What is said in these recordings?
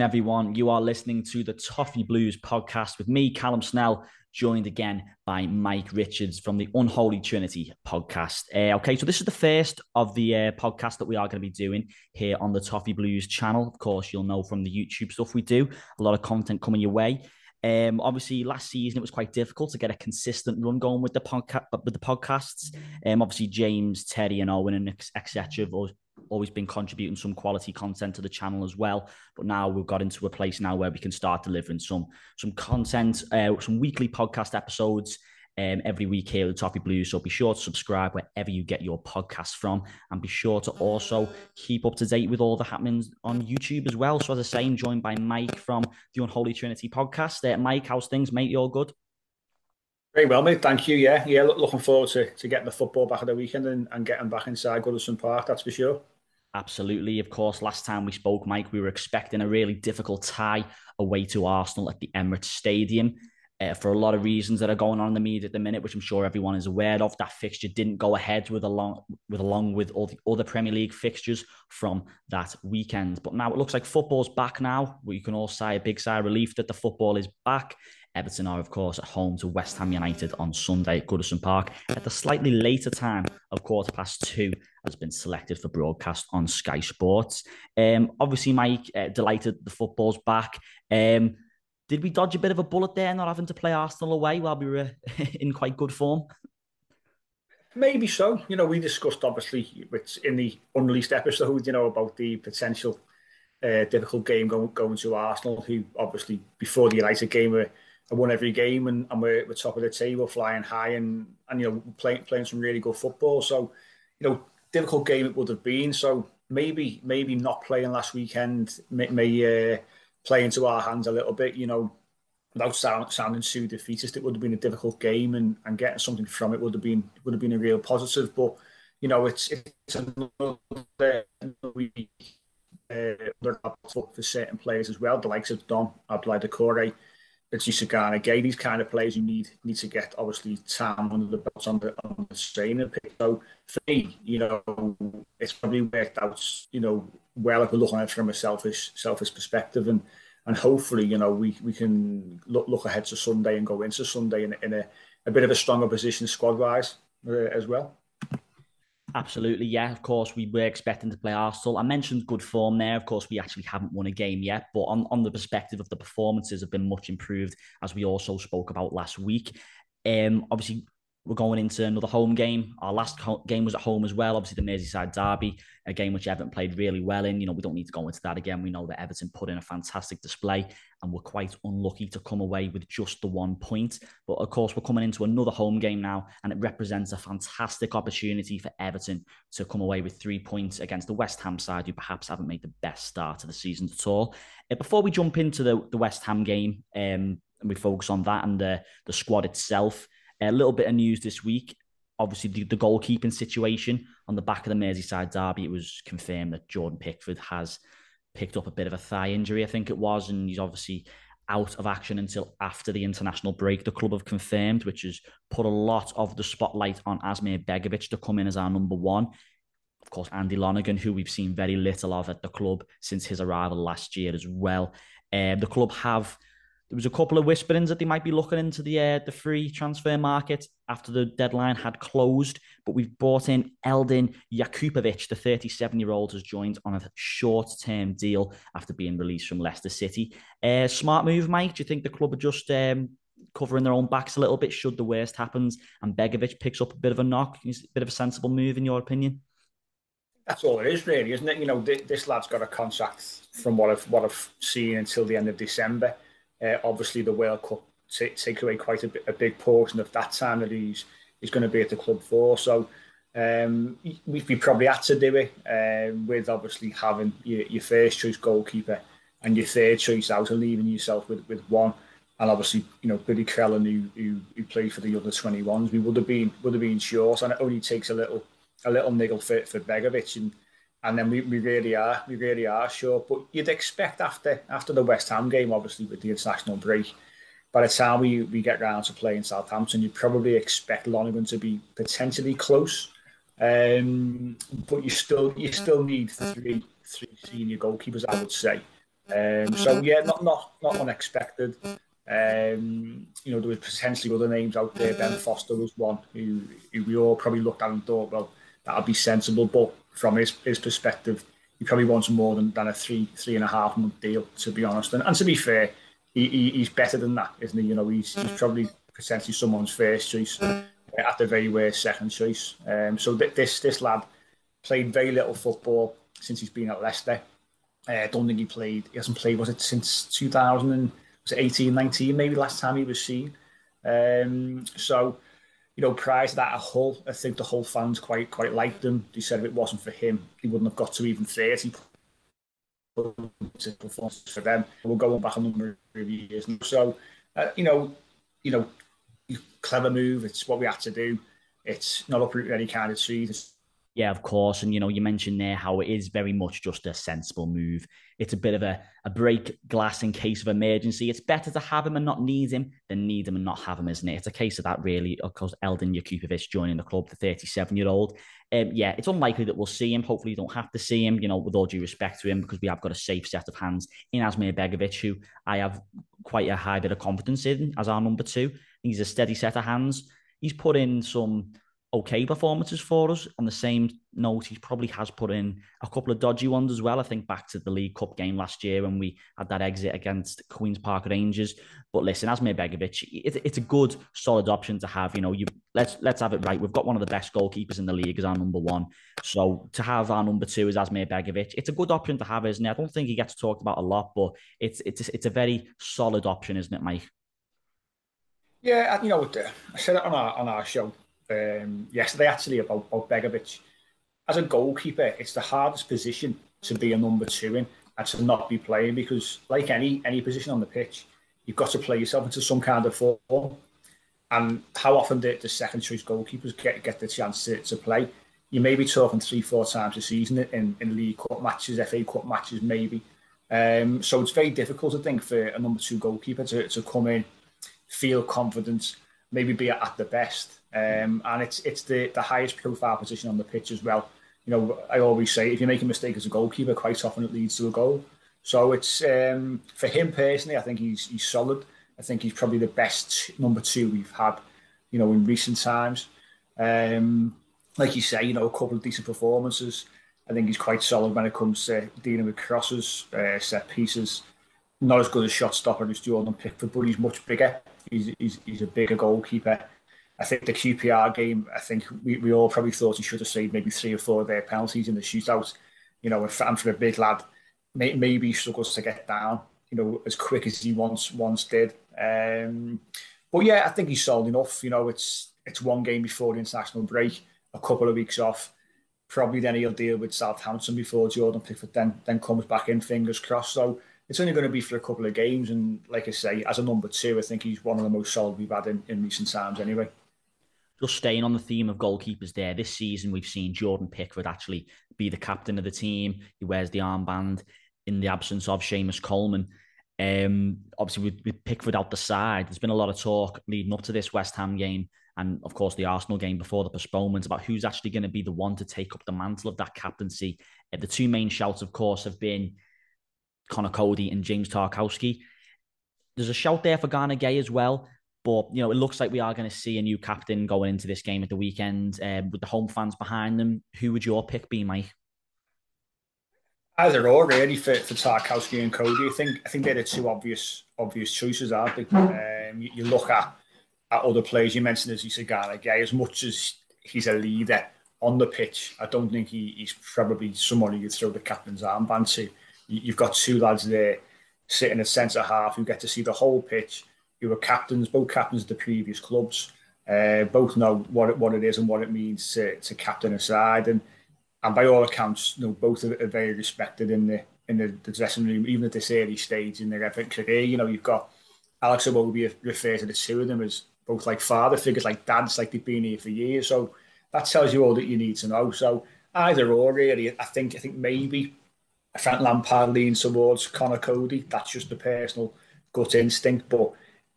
evening, everyone. You are listening to the Toffee Blues podcast with me, Callum Snell, joined again by Mike Richards from the Unholy Trinity podcast. Uh, okay, so this is the first of the uh, podcast that we are going to be doing here on the Toffee Blues channel. Of course, you'll know from the YouTube stuff we do, a lot of content coming your way. Um, obviously, last season it was quite difficult to get a consistent run going with the podcast. With the podcasts, um, obviously James, Terry, and Owen and etc. always, been contributing some quality content to the channel as well. But now we've got into a place now where we can start delivering some some content, uh, some weekly podcast episodes. Um, every week here at the Toffee Blues. So be sure to subscribe wherever you get your podcast from, and be sure to also keep up to date with all the happenings on YouTube as well. So as I say, I'm joined by Mike from the Unholy Trinity podcast. Uh, Mike, how's things, mate? You all good? Very well, mate. Thank you. Yeah, yeah. Look, looking forward to, to getting the football back at the weekend and, and getting back inside Goodison Park. That's for sure. Absolutely. Of course, last time we spoke, Mike, we were expecting a really difficult tie away to Arsenal at the Emirates Stadium. Uh, for a lot of reasons that are going on in the media at the minute, which I'm sure everyone is aware of. That fixture didn't go ahead with along with along with all the other Premier League fixtures from that weekend. But now it looks like football's back now. We can all sigh a big sigh of relief that the football is back. Everton are, of course, at home to West Ham United on Sunday at Goodison Park at the slightly later time of quarter past two has been selected for broadcast on Sky Sports. Um, obviously, Mike, uh, delighted the football's back. Um, did we dodge a bit of a bullet there, not having to play Arsenal away while we were in quite good form? Maybe so. You know, we discussed obviously in the unreleased episode, you know, about the potential uh, difficult game going, going to Arsenal, who obviously before the United game were won every game and, and we're, we're top of the table, flying high and and you know playing playing some really good football. So, you know, difficult game it would have been. So maybe maybe not playing last weekend may, may uh, play into our hands a little bit. You know, without sound, sounding too defeatist, it would have been a difficult game, and, and getting something from it would have been would have been a real positive. But you know, it's it's another week uh, for certain players as well. The likes of Dom Abdoulaye Doucouré, Idrissa Gana, Gueye, these kind of players you need need to get obviously time under the belts on the on the training. So for me, you know, it's probably worked out, you know, well if we're looking at it from a selfish selfish perspective and and hopefully, you know, we we can look look ahead to Sunday and go into Sunday in, in a, a bit of a stronger position squad wise uh, as well. Absolutely, yeah. Of course, we were expecting to play Arsenal. I mentioned good form there. Of course, we actually haven't won a game yet, but on, on the perspective of the performances have been much improved, as we also spoke about last week. Um, obviously, we're going into another home game. Our last game was at home as well. Obviously, the Merseyside derby, a game which Everton played really well in. You know, we don't need to go into that again. We know that Everton put in a fantastic display and we're quite unlucky to come away with just the one point. But of course, we're coming into another home game now, and it represents a fantastic opportunity for Everton to come away with three points against the West Ham side, who perhaps haven't made the best start to the season at all. Uh, before we jump into the, the West Ham game, um, and we focus on that and the, the squad itself. A little bit of news this week. Obviously, the, the goalkeeping situation on the back of the Merseyside derby, it was confirmed that Jordan Pickford has picked up a bit of a thigh injury, I think it was, and he's obviously out of action until after the international break. The club have confirmed, which has put a lot of the spotlight on Asmir Begovic to come in as our number one. Of course, Andy Lonergan, who we've seen very little of at the club since his arrival last year as well. Um, the club have there was a couple of whisperings that they might be looking into the uh, the free transfer market after the deadline had closed. But we've brought in Eldin Jakupovic, the 37 year old, has joined on a short term deal after being released from Leicester City. Uh, smart move, Mike. Do you think the club are just um, covering their own backs a little bit should the worst happens and Begovic picks up a bit of a knock? Is a bit of a sensible move in your opinion? That's all it is, really, isn't it? You know, this lad's got a contract from what I've what I've seen until the end of December. Uh, obviously, the World Cup t- take away quite a, big portion of that time that he's he's going to be at the club for. So um, we, we probably had to do it uh, with obviously having your, your, first choice goalkeeper and your third choice out and leaving yourself with, with one. And obviously, you know, Billy Crellin, who, who, who played for the other 21s, we would have been would have been short, and it only takes a little a little niggle for, for Begovic, and and then we, we really are we really are sure. But you'd expect after after the West Ham game, obviously with the international break, by the time we, we get round to playing Southampton, you'd probably expect Lonergan to be potentially close. Um, but you still you still need three three senior goalkeepers, I would say. Um, so yeah, not not not unexpected. Um, you know, there was potentially other names out there. Ben Foster was one who, who we all probably looked at and thought, well, that'll be sensible. But from his, his perspective, he probably wants more than, than a three three and a half month deal, to be honest. And, and to be fair, he, he, he's better than that, isn't he? You know, he's, he's probably potentially someone's first choice uh, at the very worst second choice. Um, so th- this this lad played very little football since he's been at Leicester. Uh, I don't think he played. He hasn't played. Was it since 2000 and was it 18, 19? Maybe last time he was seen. Um, so you know, prior to that, Hull, I think the Hull fans quite quite liked him. They said if it wasn't for him, he wouldn't have got to even 30 performances for them. We're going back a number of years. So, uh, you know, you know, clever move. It's what we had to do. It's not up any kind of. It's yeah, of course. And, you know, you mentioned there how it is very much just a sensible move. It's a bit of a, a break glass in case of emergency. It's better to have him and not need him than need him and not have him, isn't it? It's a case of that, really. Of course, Eldin Jakupovic joining the club, the 37 year old. Um, yeah, it's unlikely that we'll see him. Hopefully, you don't have to see him, you know, with all due respect to him, because we have got a safe set of hands in Asmir Begovic, who I have quite a high bit of confidence in as our number two. He's a steady set of hands. He's put in some okay performances for us. On the same note, he probably has put in a couple of dodgy ones as well. I think back to the League Cup game last year when we had that exit against Queens Park Rangers. But listen, Asmir Begovic, it, it's a good, solid option to have. You know, you let's let's have it right. We've got one of the best goalkeepers in the league as our number one. So to have our number two as Asmir Begovic, it's a good option to have, isn't it? I don't think he gets talked about a lot, but it's it's it's a very solid option, isn't it, Mike? Yeah, you know, I said it on our on our show um, yesterday actually about, about Begovic. As a goalkeeper, it's the hardest position to be a number two in and to not be playing because, like any any position on the pitch, you've got to play yourself into some kind of form. And how often do the second choice goalkeepers get get the chance to, to play? You may be talking three, four times a season in, in League Cup matches, FA Cup matches, maybe. Um, so it's very difficult, I think, for a number two goalkeeper to, to come in, feel confident, maybe be at the best, um, and it's it's the, the highest profile position on the pitch as well. You know, I always say if you make a mistake as a goalkeeper, quite often it leads to a goal. So it's um, for him personally, I think he's he's solid. I think he's probably the best number two we've had, you know, in recent times. Um, like you say, you know, a couple of decent performances. I think he's quite solid when it comes to dealing with crosses, uh, set pieces. Not as good a shot stopper as Jordan Pickford, but he's much bigger. He's, he's, he's a bigger goalkeeper. I think the QPR game, I think we, we all probably thought he should have saved maybe three or four of their penalties in the shootout. You know, and for a big lad, may, maybe he struggles to get down, you know, as quick as he once once did. Um, but yeah, I think he's sold enough. You know, it's it's one game before the international break, a couple of weeks off. Probably then he'll deal with Southampton before Jordan Pickford then then comes back in. Fingers crossed. So it's only going to be for a couple of games, and like I say, as a number two, I think he's one of the most solid we've had in, in recent times. Anyway just staying on the theme of goalkeepers there, this season we've seen Jordan Pickford actually be the captain of the team. He wears the armband in the absence of Seamus Coleman. Um, obviously, with, with Pickford out the side, there's been a lot of talk leading up to this West Ham game and, of course, the Arsenal game before the postponement about who's actually going to be the one to take up the mantle of that captaincy. Uh, the two main shouts, of course, have been Conor Coady and James Tarkowski. There's a shout there for Gana Gueye as well. But you know, it looks like we are going to see a new captain going into this game at the weekend um, with the home fans behind them. Who would your pick be, Mike? Either or, really, for, for Tarkowski and Coady. I think I think they're the two obvious obvious choices, aren't they? Um, you, you, look at at other players. You mentioned as you said, Gana Gueye. As much as he's a leader on the pitch, I don't think he, he's probably someone you could throw the captain's armband to. You, you've got two lads there sitting at centre half who get to see the whole pitch who were captains, both captains of the previous clubs. Uh, both know what it, what it is and what it means to, to captain a side, and and by all accounts, you know, both are, are very respected in the in the, the dressing room, even at this early stage in their career. You know, you've got Alex Iwobi refers to the two of them as both like father figures, like dads, like they've been here for years. So that tells you all that you need to know. So either or, really. I think I think maybe Frank Lampard leans towards Conor Coady. That's just a personal gut instinct, but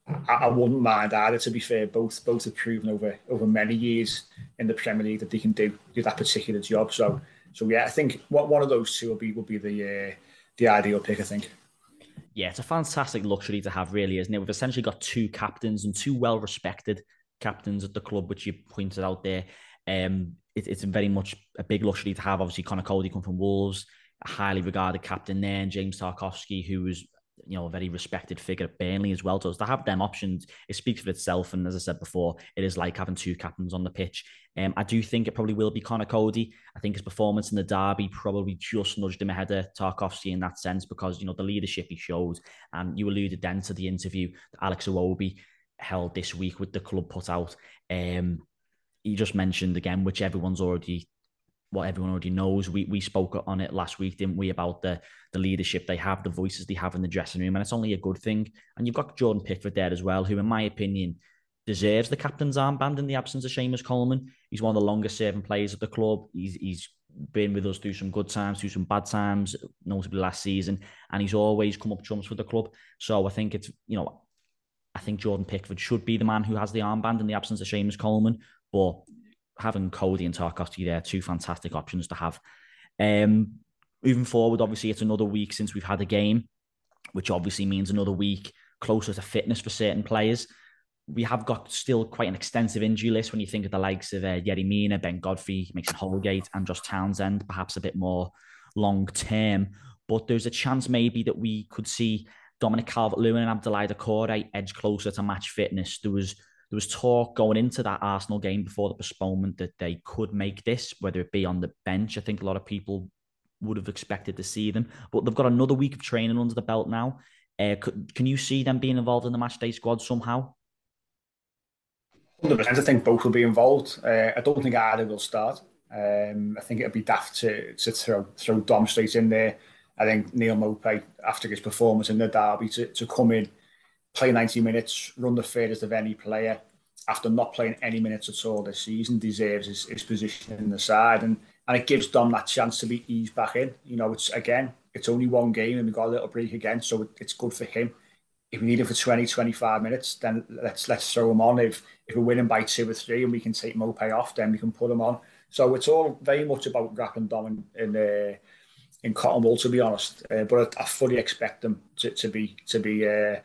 I, I, wouldn't mind either. To be fair, both both have proven over over many years in the Premier League that they can do do that particular job. So so yeah, I think what one of those two will be will be the uh, the ideal pick. I think. Yeah, it's a fantastic luxury to have, really, isn't it? We've essentially got two captains and two well respected captains at the club, which you pointed out there. Um, it, it's very much a big luxury to have. Obviously, Conor Coady come from Wolves, highly regarded captain there, and James Tarkowski, who was you know a very respected figure at Burnley as well. So to have them options, it speaks for itself. And as I said before, it is like having two captains on the pitch. Um, I do think it probably will be Conor Coady. I think his performance in the derby probably just nudged him ahead of Tarkowski in that sense because you know the leadership he showed. And you alluded then to the interview that Alex Iwobi held this week with the club put out. Um, you just mentioned again, which everyone's already what everyone already knows. We we spoke on it last week, didn't we, about the the leadership they have, the voices they have in the dressing room, and it's only a good thing. And you've got Jordan Pickford there as well, who, in my opinion, deserves the captain's armband in the absence of Seamus Coleman. He's one of the longest serving players at the club. He's he's been with us through some good times, through some bad times, notably last season, and he's always come up trumps for the club. So I think it's you know, I think Jordan Pickford should be the man who has the armband in the absence of Seamus Coleman. But having Coady and Tarkowski there, two fantastic options to have. Um, moving forward, obviously, it's another week since we've had a game, which obviously means another week closer to fitness for certain players. We have got still quite an extensive injury list when you think of the likes of uh, Yerry Mina, Ben Godfrey, Mason Holgate, and Josh Townsend, perhaps a bit more long term. But there's a chance maybe that we could see Dominic Calvert-Lewin and Abdoulaye Doucouré edge closer to match fitness. There was there was talk going into that Arsenal game before the postponement that they could make this, whether it be on the bench. I think a lot of people would have expected to see them, but they've got another week of training under the belt now. Uh, could, can you see them being involved in the match day squad somehow? 100%. I think both will be involved. Uh, I don't think either will start. Um, I think it'd be daft to, to throw throw Dom straight in there. I think Neal Maupay, after his performance in the derby, to, to come in play 90 minutes, run the furthest of any player after not playing any minutes at all this season, deserves his, his position in the side. And, and it gives Dom that chance to be eased back in. You know, it's again, it's only one game and we've got a little break again, so it's good for him. If we need him for 20, 25 minutes, then let's let's throw him on. If if we're winning by two or three and we can take Maupay off, then we can put him on. So it's all very much about wrapping Dom in in, uh, in cotton wool, to be honest. Uh, but I, I, fully expect them to, to be to be uh,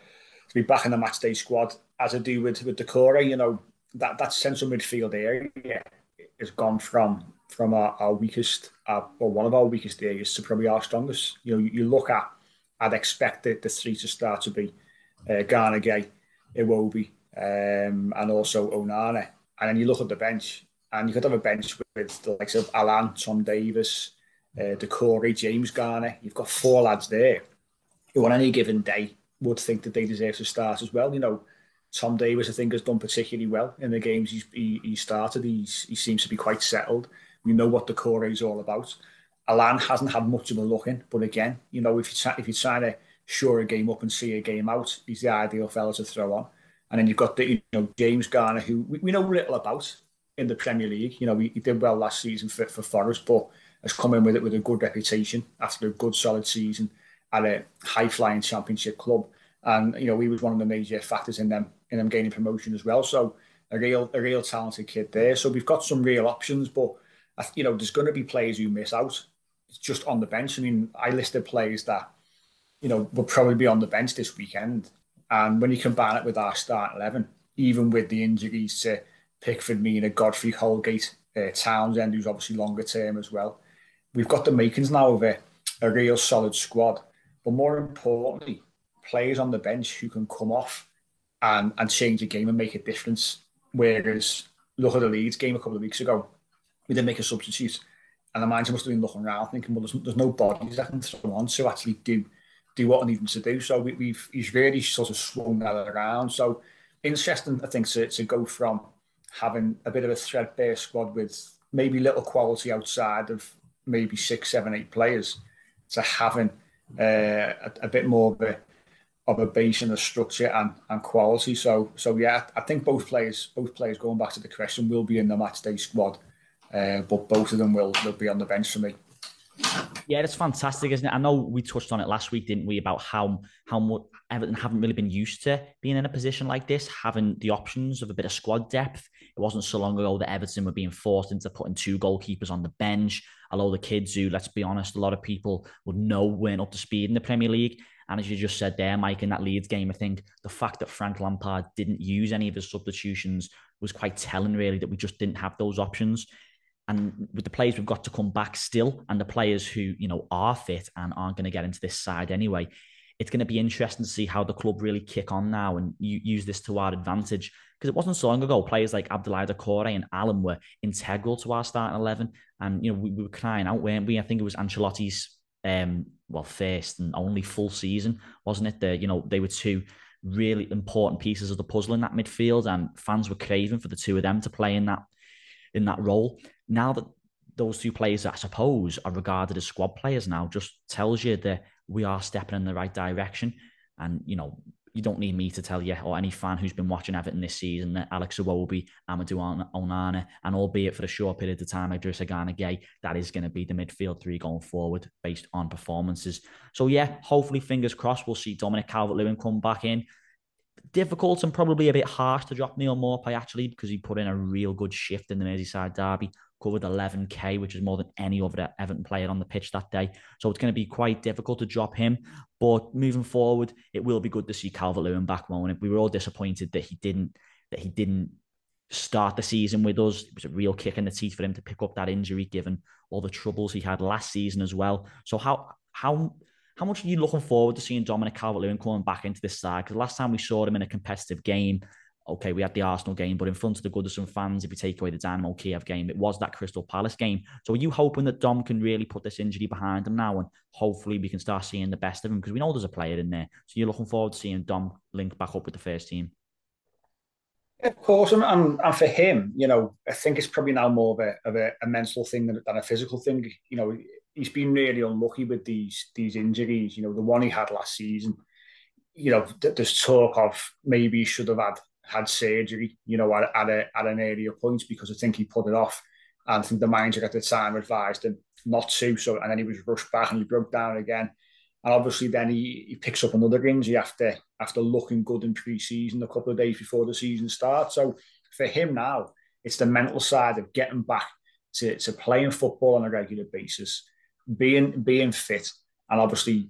to be back in the match day squad as I do with with Doucouré. You know that that central midfield area has gone from from our, our weakest, our, or one of our weakest areas to probably our strongest. You know, you, you look at, I'd expect the, the three to start to be uh, Gana Gueye, Iwobi, um, and also Onana. And then you look at the bench, and you could have a bench with the likes of Allan, Tom Davies, uh, Doucouré, James Garner. You've got four lads there who on any given day would think that they deserve to start as well. You know, Tom Davies, I think, has done particularly well in the games he's, he, he started. He's, he seems to be quite settled. We know what the core is all about. Allan hasn't had much of a look in, but again, you know, if you're, if you're trying to shore a game up and see a game out, he's the ideal fella to throw on. And then you've got the, you know, James Garner, who we, we know little about in the Premier League. You know, he, he did well last season for, for Forest, but has come in with it with a good reputation after a good solid season at a high flying championship club. And you know, he was one of the major factors in them in them gaining promotion as well. So a real a real talented kid there. So we've got some real options, but you know, there's going to be players who miss out. It's just on the bench. I mean, I listed players that you know will probably be on the bench this weekend, and when you combine it with our start eleven, even with the injuries to Pickford, Mina, Godfrey, Holgate, uh, Townsend, who's obviously longer term as well, we've got the makings now of a, a real solid squad. But more importantly, players on the bench who can come off and, and change the game and make a difference. Whereas, look at the Leeds game a couple of weeks ago, we didn't make a substitute. And the manager must have been looking around thinking, well, there's, there's no bodies that can throw on to actually do do what I need him to do. So we, we've he's really sort of swung that around. So interesting, I think, to, to go from having a bit of a threadbare squad with maybe little quality outside of maybe six, seven, eight players to having uh, a, a, bit more of a of a base and a structure and, and quality. So so yeah, I think both players both players going back to the question will be in the match day squad, uh, but both of them will will be on the bench for me. Yeah, it's fantastic, isn't it? I know we touched on it last week, didn't we, about how how much Everton haven't really been used to being in a position like this, having the options of a bit of squad depth. It wasn't so long ago that Everton were being forced into putting two goalkeepers on the bench. A lot of the kids who, let's be honest, a lot of people would know weren't up to speed in the Premier League. And as you just said there, Mike, in that Leeds game, I think the fact that Frank Lampard didn't use any of his substitutions was quite telling, really, that we just didn't have those options. And with the players we've got to come back still, and the players who you know are fit and aren't going to get into this side anyway, it's going to be interesting to see how the club really kick on now and use this to our advantage. Because it wasn't so long ago, players like Abdoulaye Doucouré and Allan were integral to our starting eleven, and you know we, we were crying out, weren't we? I think it was Ancelotti's um, well first and only full season, wasn't it? The you know they were two really important pieces of the puzzle in that midfield, and fans were craving for the two of them to play in that in that role now that those two players, I suppose, are regarded as squad players now, just tells you that we are stepping in the right direction. And, you know, you don't need me to tell you or any fan who's been watching Everton this season that Alex Iwobi, Amadou Onana, and albeit for a short period of time, Idrissa Gana Gueye, that is going to be the midfield three going forward based on performances. So, yeah, hopefully, fingers crossed, we'll see Dominic Calvert Lewin come back in. Difficult and probably a bit harsh to drop Neal Maupay actually because he put in a real good shift in the Merseyside derby covered 11k, which is more than any other Everton player on the pitch that day. So it's going to be quite difficult to drop him. But moving forward, it will be good to see Calvert Lewin back. Moment we were all disappointed that he didn't that he didn't start the season with us. It was a real kick in the teeth for him to pick up that injury, given all the troubles he had last season as well. So how how how much are you looking forward to seeing Dominic Calvert Lewin coming back into this side? Because last time we saw him in a competitive game, okay, we had the Arsenal game, but in front of the Goodison fans, if you take away the Dynamo Kiev game, it was that Crystal Palace game. So are you hoping that Dom can really put this injury behind him now and hopefully we can start seeing the best of him? Because we know there's a player in there. So you're looking forward to seeing Dom link back up with the first team? Of course, and, and, and for him, you know, I think it's probably now more of a, of a, a mental thing than, than a physical thing. You know, he's been really unlucky with these these injuries. You know, the one he had last season, you know, there's talk of maybe he should have had had surgery, you know, at, at, a, at an earlier point because I think he put it off. And I think the manager at the time advised him not to. So, and then he was rushed back and he broke down again. And obviously, then he, he picks up another injury after after looking good in pre-season a couple of days before the season starts. So for him now, it's the mental side of getting back to, to playing football on a regular basis, being being fit, and obviously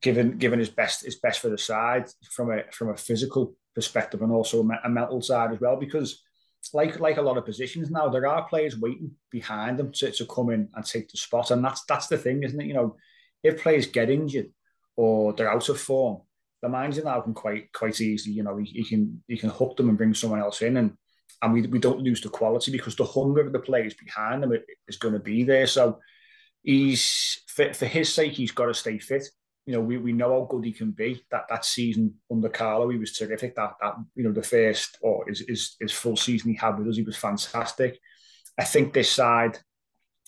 giving giving his best his best for the side from a from a physical perspective and also a mental side as well. Because like like a lot of positions now, there are players waiting behind them to, to come in and take the spot, and that's that's the thing, isn't it? You know, if players get injured or they're out of form, the manager now can quite quite easily, you know, he, he can he can hook them and bring someone else in, and and we, we don't lose the quality because the hunger of the players behind them is going to be there. So he's fit for his sake, he's got to stay fit you know, we, we know how good he can be. That that season under Carlo, he was terrific. That that you know, the first or his, his, his full season he had with us, he was fantastic. I think this side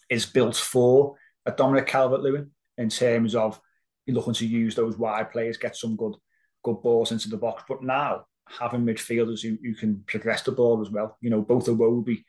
is built for a Dominic Calvert-Lewin in terms of looking to use those wide players, get some good good balls into the box. But now having midfielders who, who can progress the ball as well, you know, both Iwobi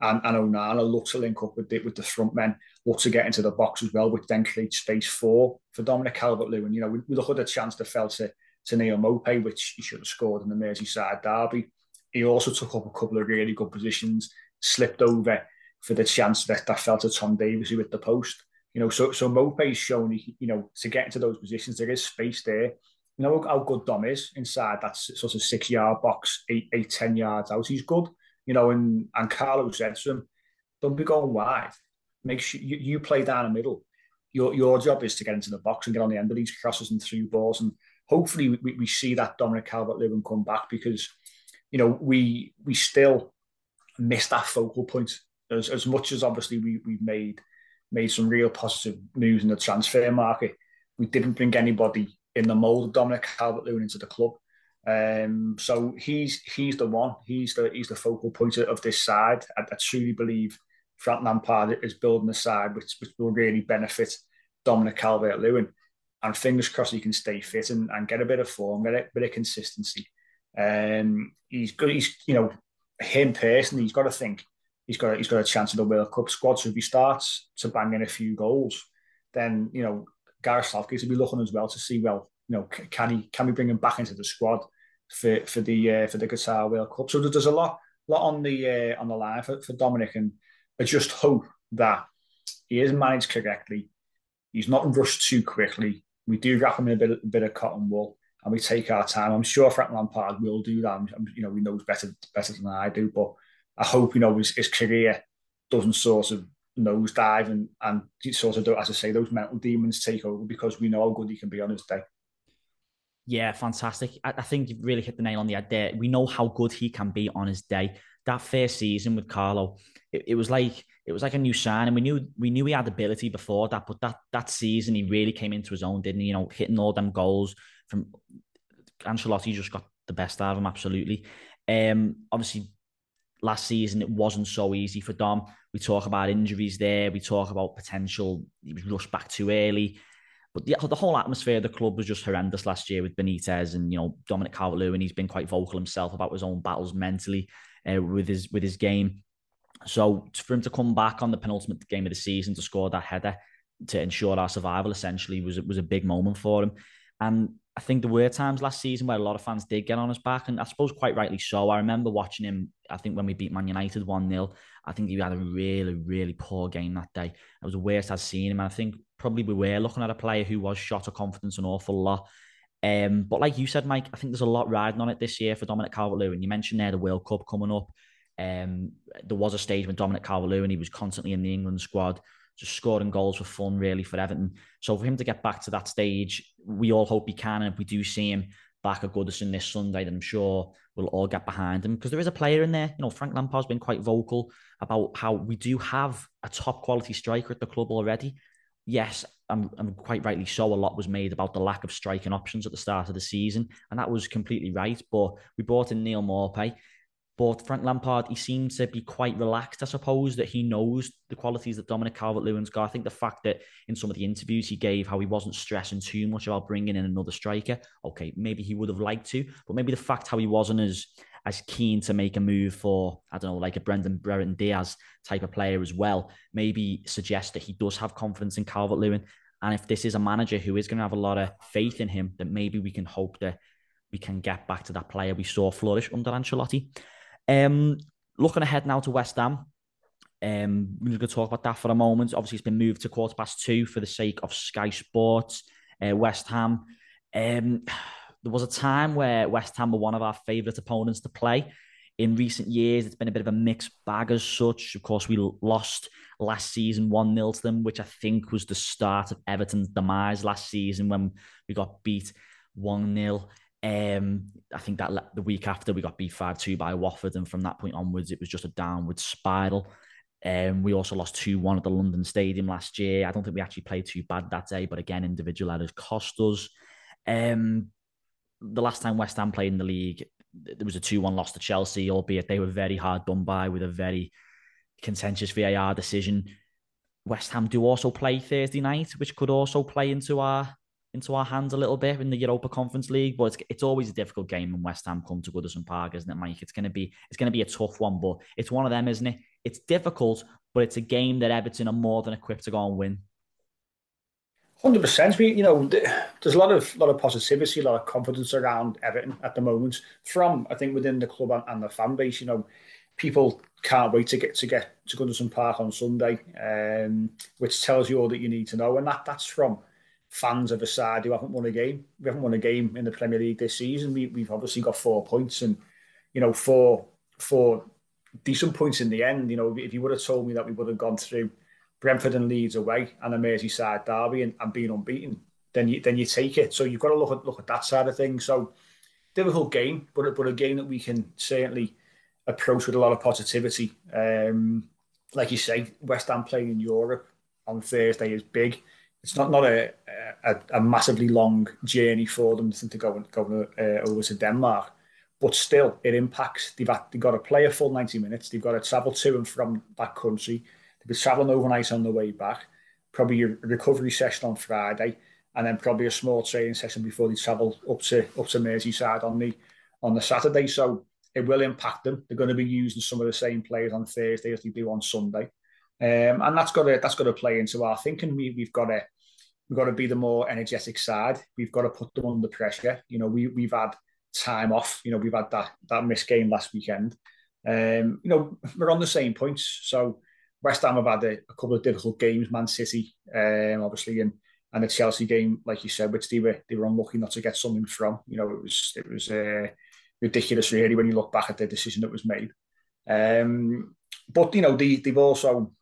and, and Onana look to link up with the, with the front men, look to get into the box as well, which then creates space for for Dominic Calvert-Lewin. You know, we, we look at the chance that fell to, to Neal Maupay, which he should have scored in the Merseyside derby. He also took up a couple of really good positions, slipped over for the chance that, that fell to Tom Davies, with the post. You know, so so Maupay's shown, you know, to get into those positions, there is space there. You know how good Dom is inside that sort of six yard box, eight, eight, ten yards out. He's good you know, and, and Carlo said to him, don't be going wide. Make sure you, you play down the middle. Your, your job is to get into the box and get on the end of these crosses and through balls. And hopefully we, we see that Dominic Calvert-Lewin come back because, you know, we we still miss that focal point. As, as much as obviously we, we've made made some real positive moves in the transfer market, we didn't bring anybody in the mould of Dominic Calvert-Lewin into the club. Um, so he's he's the one. He's the he's the focal point of this side. I, I truly believe Frank Lampard is building a side which, which will really benefit Dominic Calvert-Lewin. and fingers crossed he can stay fit and, and get a bit of form, get a bit of consistency. Um, he's good. He's you know him personally. He's got to think he's got a, he's got a chance of the World Cup squad. So if he starts to bang in a few goals, then you know Gareth Southgate will be looking as well to see well you know can he can we bring him back into the squad for for the uh, for the Qatar World Cup. So there's a lot lot on the uh, on the line for, for Dominic, and I just hope that he is managed correctly. He's not rushed too quickly. We do wrap him in a bit, a bit of cotton wool and we take our time. I'm sure Frank Lampard will do that. I'm, you know, he knows better better than I do, but I hope you know his, his career doesn't sort of nosedive and and sort of as I say those mental demons take over because we know how good he can be on his day. Yeah, fantastic. I, I think you've really hit the nail on the head there. We know how good he can be on his day. That first season with Carlo, it, it was like it was like a new sign, and we knew we knew he had ability before that. But that that season, he really came into his own, didn't he? You know, hitting all them goals from Ancelotti just got the best out of him. Absolutely. Um, obviously, last season it wasn't so easy for Dom. We talk about injuries there. We talk about potential. He was rushed back too early. But the, the whole atmosphere of the club was just horrendous last year with Benitez and you know Dominic Calvert-Lewin. He's been quite vocal himself about his own battles mentally uh, with his with his game. So for him to come back on the penultimate game of the season to score that header to ensure our survival essentially was was a big moment for him. And I think there were times last season where a lot of fans did get on his back, and I suppose quite rightly so. I remember watching him. I think when we beat Man United one 0 I think he had a really, really poor game that day. It was the worst I'd seen him. And I think probably we were looking at a player who was shot of confidence an awful lot. Um, but like you said, Mike, I think there's a lot riding on it this year for Dominic Calvert-Lewin. You mentioned there the World Cup coming up. Um, there was a stage when Dominic Calvert-Lewin he was constantly in the England squad, just scoring goals for fun, really for Everton. So for him to get back to that stage, we all hope he can. And if we do see him back at Goodison this Sunday, then I'm sure we'll all get behind him because there is a player in there. You know, Frank Lampard's been quite vocal about how we do have a top quality striker at the club already. Yes, and, and quite rightly so, a lot was made about the lack of striking options at the start of the season, and that was completely right. But we brought in Neal Maupay, but Frank Lampard, he seems to be quite relaxed, I suppose, that he knows the qualities that Dominic Calvert-Lewin's got. I think the fact that in some of the interviews he gave, how he wasn't stressing too much about bringing in another striker. Okay, maybe he would have liked to, but maybe the fact how he wasn't as as keen to make a move for, I don't know, like a Brendan Brereton Diaz type of player as well, maybe suggests that he does have confidence in Calvert-Lewin. And if this is a manager who is going to have a lot of faith in him, then maybe we can hope that we can get back to that player we saw flourish under Ancelotti. Um, looking ahead now to West Ham, um, we're going to talk about that for a moment. Obviously, it's been moved to quarter past two for the sake of Sky Sports. Uh, West Ham. Um, there was a time where West Ham were one of our favourite opponents to play. In recent years, it's been a bit of a mixed bag as such. Of course, we lost last season 1 0 to them, which I think was the start of Everton's demise last season when we got beat 1 0. Um, I think that the week after we got beat 5 2 by Watford, and from that point onwards, it was just a downward spiral. Um, we also lost 2 1 at the London Stadium last year. I don't think we actually played too bad that day, but again, individual errors cost us. Um, the last time West Ham played in the league, there was a 2 1 loss to Chelsea, albeit they were very hard done by with a very contentious VAR decision. West Ham do also play Thursday night, which could also play into our into our hands a little bit in the Europa Conference League. But it's, it's always a difficult game when West Ham come to Goodison Park, isn't it, Mike? It's gonna be it's gonna be a tough one, but it's one of them, isn't it? It's difficult, but it's a game that Everton are more than equipped to go and win. Hundred percent. We, you know, there's a lot of lot of positivity, a lot of confidence around Everton at the moment. From I think within the club and, and the fan base, you know, people can't wait to get to get to Goodison Park on Sunday, um, which tells you all that you need to know, and that that's from fans of a side who haven't won a game. We haven't won a game in the Premier League this season. We, we've obviously got four points and, you know, four, four decent points in the end. You know, if you would have told me that we would have gone through Brentford and Leeds away and a Merseyside derby and, and being unbeaten, then you then you take it. So you've got to look at look at that side of things. So difficult game, but but a game that we can certainly approach with a lot of positivity. Um, like you say, West Ham playing in Europe on Thursday is big it's not not a, a, a massively long journey for them to go and go uh, over to Denmark, but still it impacts. They've had, they've got to play a full ninety minutes. They've got to travel to and from that country. They've been traveling overnight on the way back. Probably a recovery session on Friday, and then probably a small training session before they travel up to up to Merseyside on the on the Saturday. So it will impact them. They're going to be using some of the same players on Thursday as they do on Sunday, um, and that's got to that's got to play into our thinking. We we've got to we've got to be the more energetic side. We've got to put them under pressure. You know, we we've had time off. You know, we've had that that missed game last weekend. Um, you know, we're on the same points. So West Ham have had a, a couple of difficult games. Man City, um, obviously, and and the Chelsea game, like you said, which they were they were unlucky not to get something from. You know, it was it was uh, ridiculous really when you look back at the decision that was made. Um, but you know, they they've also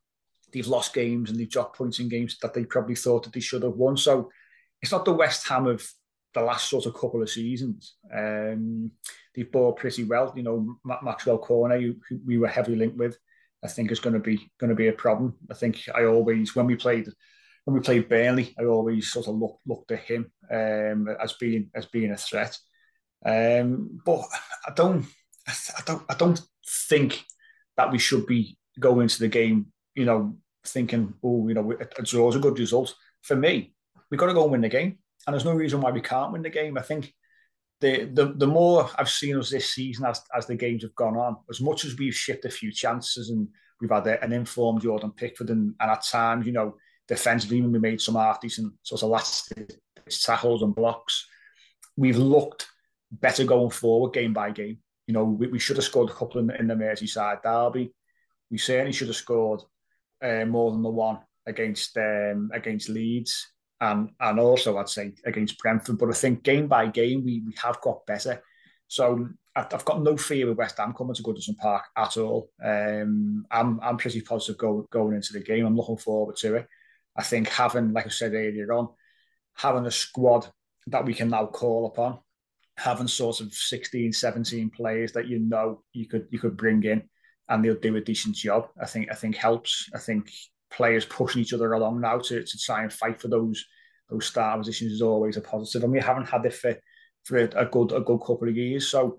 they've lost games and they've dropped points in games that they probably thought that they should have won. So it's not the West Ham of the last sort of couple of seasons. Um, they've bought pretty well. You know, Maxwel Cornet, who, who we were heavily linked with, I think is going to be going to be a problem. I think I always when we played when we played Burnley, I always sort of looked looked at him um, as being as being a threat. Um, but I don't, I don't, I don't think that we should be going into the game, you know, thinking, oh, you know, a is a good result. For me, we've got to go and win the game, and there's no reason why we can't win the game. I think the the, the more I've seen us this season as as the games have gone on, as much as we've shipped a few chances and we've had a, an informed Jordan Pickford, and, and at times, you know, defensively, we made some half decent sort of last tackles and blocks. We've looked better going forward game by game. You know, we, we should have scored a couple in in the Merseyside derby. We certainly should have scored uh, more than the one against um, against Leeds and and also I'd say against Brentford. But I think game by game we we have got better. So I've got no fear with West Ham coming to Goodison Park at all. Um, I'm I'm pretty positive go, going into the game. I'm looking forward to it. I think having, like I said earlier on, having a squad that we can now call upon, having sort of 16, 17 players that you know you could you could bring in and they'll do a decent job. I think I think helps. I think players pushing each other along now to, to try and fight for those those star positions is always a positive, and we haven't had it for for a, good a good couple of years. So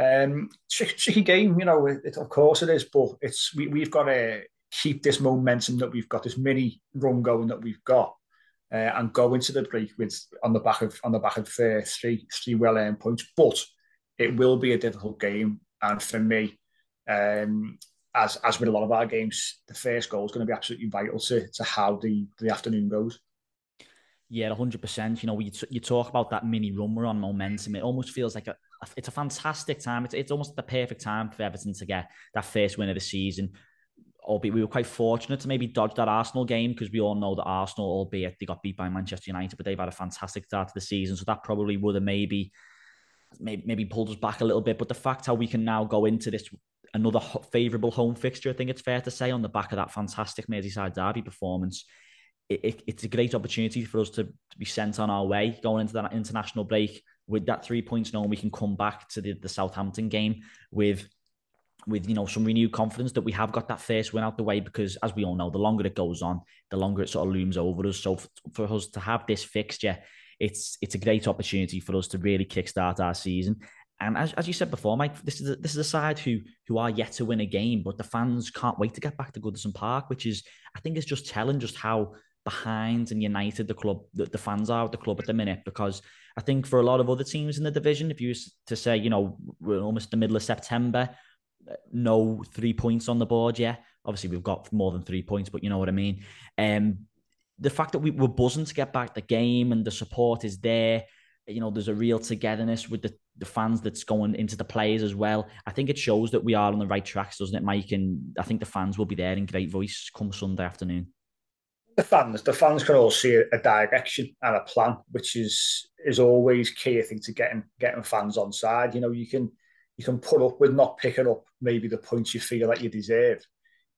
um, tricky, tricky game, you know. It, of course it is, but it's we, we've got to keep this momentum that we've got, this mini run going that we've got, uh, and go into the break with on the back of on the back of uh, three three well earned points. But it will be a difficult game, and for me, um, as as with a lot of our games, the first goal is going to be absolutely vital to to how the the afternoon goes. Yeah, hundred percent. You know, you, you talk about that mini run we're on momentum. It almost feels like a, it's a fantastic time. It's it's almost the perfect time for Everton to get that first win of the season albeit we were quite fortunate to maybe dodge that Arsenal game because we all know that Arsenal, albeit they got beat by Manchester United, but they've had a fantastic start to the season. So that probably would have maybe, maybe, maybe pulled us back a little bit. But the fact how we can now go into this another favourable home fixture, I think it's fair to say, on the back of that fantastic Merseyside derby performance, it, it, it's a great opportunity for us to, to, be sent on our way going into that international break with that three points knowing we can come back to the, the Southampton game with with you know some renewed confidence that we have got that first win out the way because as we all know the longer it goes on the longer it sort of looms over us. So for us to have this fixture it's it's a great opportunity for us to really kickstart our season and as, as you said before Mike this is a, this is a side who who are yet to win a game but the fans can't wait to get back to Goodison Park which is I think is just telling just how behind and united the club the, the fans are at the club at the minute because I think for a lot of other teams in the division if you were to say you know we're almost the middle of September no three points on the board yet. Obviously, we've got more than three points, but you know what I mean. Um, the fact that we were buzzing to get back the game and the support is there. You know, there's a real togetherness with the, the fans that's going into the players as well. I think it shows that we are on the right tracks, doesn't it, Mike? And I think the fans will be there in great voice come Sunday afternoon. The fans, the fans can all see a direction and a plan, which is is always key. I think to getting getting fans on side. You know, you can you can put up with not picking up maybe the points you feel that you deserve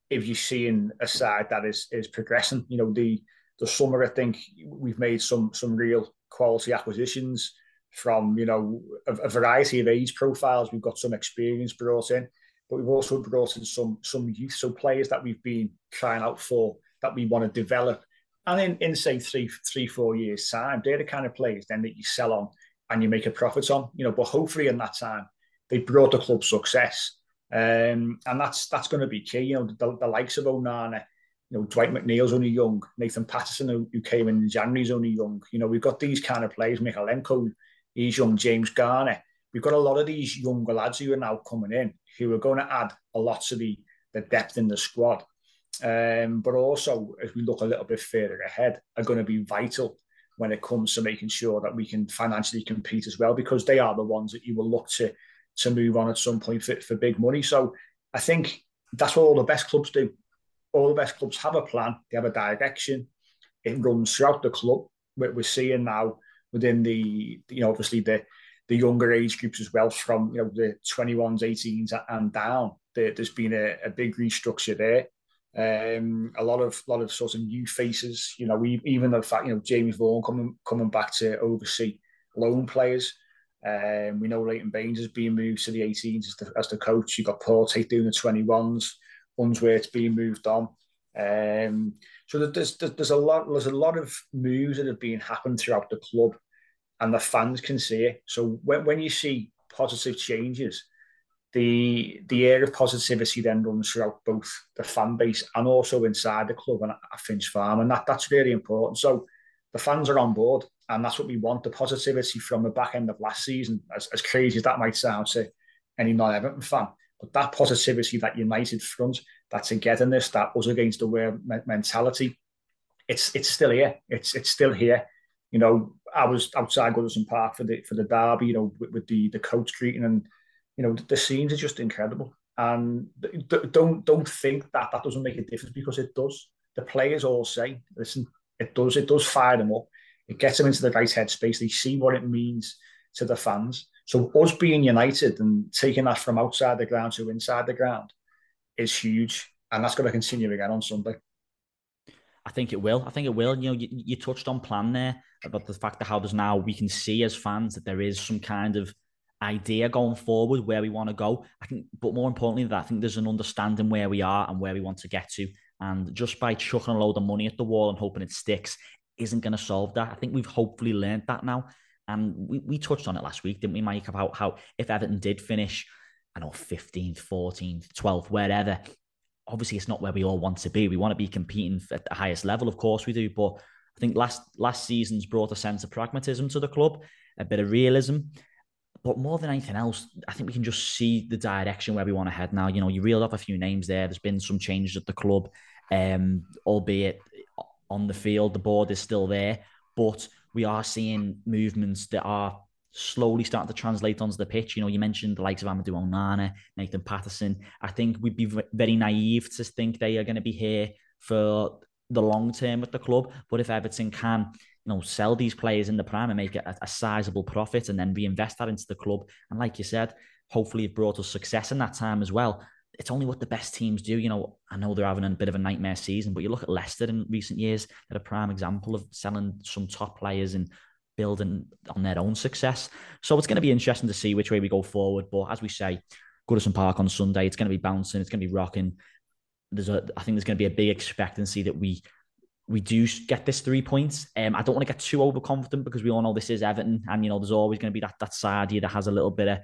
if you're seeing a side that is is progressing. You know, the the summer I think we've made some some real quality acquisitions from you know a, a variety of age profiles. We've got some experience brought in, but we've also brought in some some youth, so players that we've been trying out for that we want to develop. And in, in say three, three, four years' time, they're the kind of players then that you sell on and you make a profit on. You know, but hopefully in that time, they brought the club success. Um, and that's that's going to be key. You know, the, the likes of Onana, You know, Dwight McNeil's only young. Nathan Patterson, who came in, January, is only young. You know, we've got these kind of players. Mykolenko, he's young. James Garner. We've got a lot of these younger lads who are now coming in who are going to add a lot to the, the depth in the squad. Um, but also, as we look a little bit further ahead, are going to be vital when it comes to making sure that we can financially compete as well, because they are the ones that you will look to to move on at some point for, for big money. So I think that's what all the best clubs do. All the best clubs have a plan, they have a direction. It runs throughout the club. We're seeing now within the, you know, obviously the the younger age groups as well, from you know the 21s, 18s and down. there's been a, a big restructure there. Um, a lot of lot of sort of new faces. You know, we, even the fact you know Jamie Vaughan coming coming back to oversee loan players. Um, we know Leighton Baines is being moved to the 18s as the, as the coach. You've got Tait doing the 21s. Unsworth's being moved on. Um, so there's, there's a lot there's a lot of moves that have been happened throughout the club, and the fans can see it. So when when you see positive changes, the the air of positivity then runs throughout both the fan base and also inside the club and at Finch Farm, and that that's really important. So the fans are on board, and that's what we want. The positivity from the back end of last season, as, as crazy as that might sound to any non-Everton fan, but that positivity, that united front, togetherness, that us against the world mentality, it's it's still here. It's it's still here. You know, I was outside Goodison Park for the for the derby. You know, with, with the the coach greeting and you know, the, the scenes are just incredible. And don't don't think that that doesn't make a difference because it does. The players all say, listen, it does. It does fire them up. It gets them into the right headspace. They see what it means to the fans. So us being united and taking that from outside the ground to inside the ground is huge, and that's going to continue again on Sunday. I think it will. I think it will. You know, you, you touched on plan there about the fact that how there's now we can see as fans that there is some kind of idea going forward where we want to go. I think, but more importantly that, I think there's an understanding where we are and where we want to get to. And just by chucking a load of money at the wall and hoping it sticks isn't going to solve that. I think we've hopefully learned that now. And we, we touched on it last week, didn't we, Mike, about how if Everton did finish, I know, 15th, 14th, 12th, wherever, obviously it's not where we all want to be. We want to be competing at the highest level, of course we do. But I think last last season's brought a sense of pragmatism to the club, a bit of realism. But more than anything else, I think we can just see the direction where we want to head now. You know, you reeled off a few names there. There's been some changes at the club, um, albeit on the field, the board is still there. But we are seeing movements that are slowly starting to translate onto the pitch. You know, you mentioned the likes of Amadou Onana, Nathan Patterson. I think we'd be very naive to think they are going to be here for the long term with the club. But if Everton can you know, sell these players in the prime and make a, a sizable profit and then reinvest that into the club. And like you said, hopefully it brought us success in that time as well. It's only what the best teams do. You know, I know they're having a bit of a nightmare season, but you look at Leicester in recent years, they're a prime example of selling some top players and building on their own success. So it's going to be interesting to see which way we go forward. But as we say, Goodison Park on Sunday, it's going to be bouncing, it's going to be rocking. There's a, I think there's going to be a big expectancy that we we do get this three points. Um, I don't want to get too overconfident because we all know this is Everton, and you know there's always going to be that that side here that has a little bit of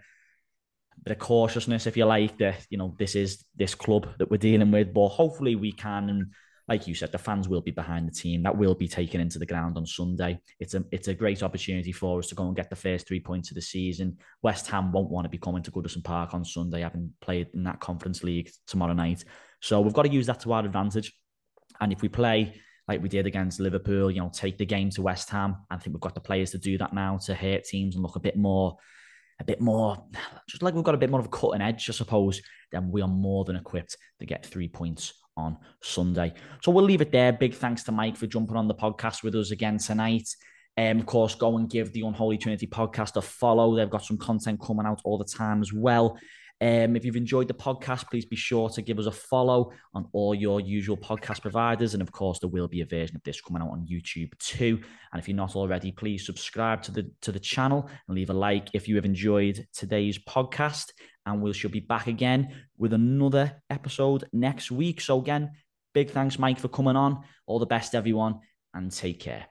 bit of cautiousness, if you like. That you know this is this club that we're dealing with, but hopefully we can. And like you said, the fans will be behind the team. That will be taken into the ground on Sunday. It's a it's a great opportunity for us to go and get the first three points of the season. West Ham won't want to be coming to Goodison Park on Sunday, having played in that Conference League tomorrow night. So we've got to use that to our advantage. And if we play like we did against Liverpool, you know, take the game to West Ham. I think we've got the players to do that now to hurt teams and look a bit more, a bit more, just like we've got a bit more of a cutting edge, I suppose. Then we are more than equipped to get three points on Sunday. So we'll leave it there. Big thanks to Mike for jumping on the podcast with us again tonight. Um, of course, go and give the Unholy Trinity podcast a follow. They've got some content coming out all the time as well. Um, if you've enjoyed the podcast, please be sure to give us a follow on all your usual podcast providers. And of course, there will be a version of this coming out on YouTube too. And if you're not already, please subscribe to the to the channel and leave a like if you have enjoyed today's podcast. And we shall be back again with another episode next week. So again, big thanks, Mike, for coming on. All the best, everyone, and take care.